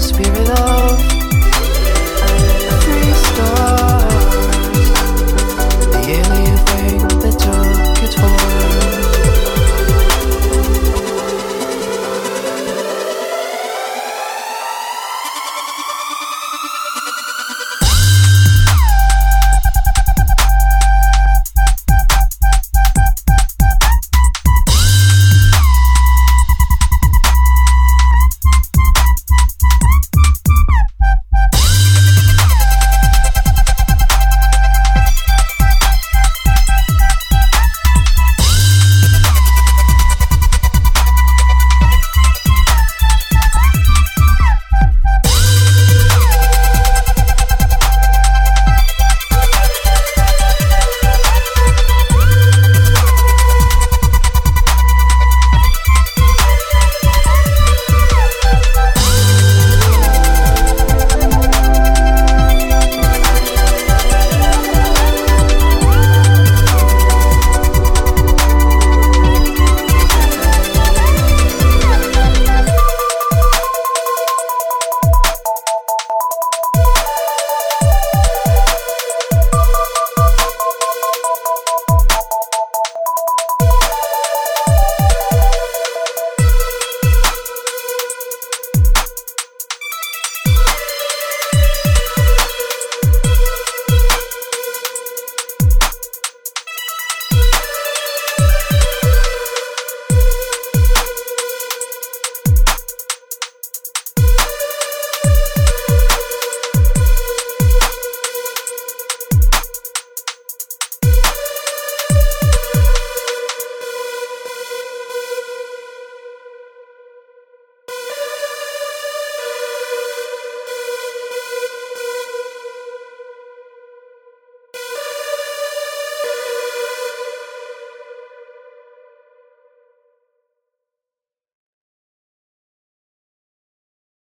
spirit of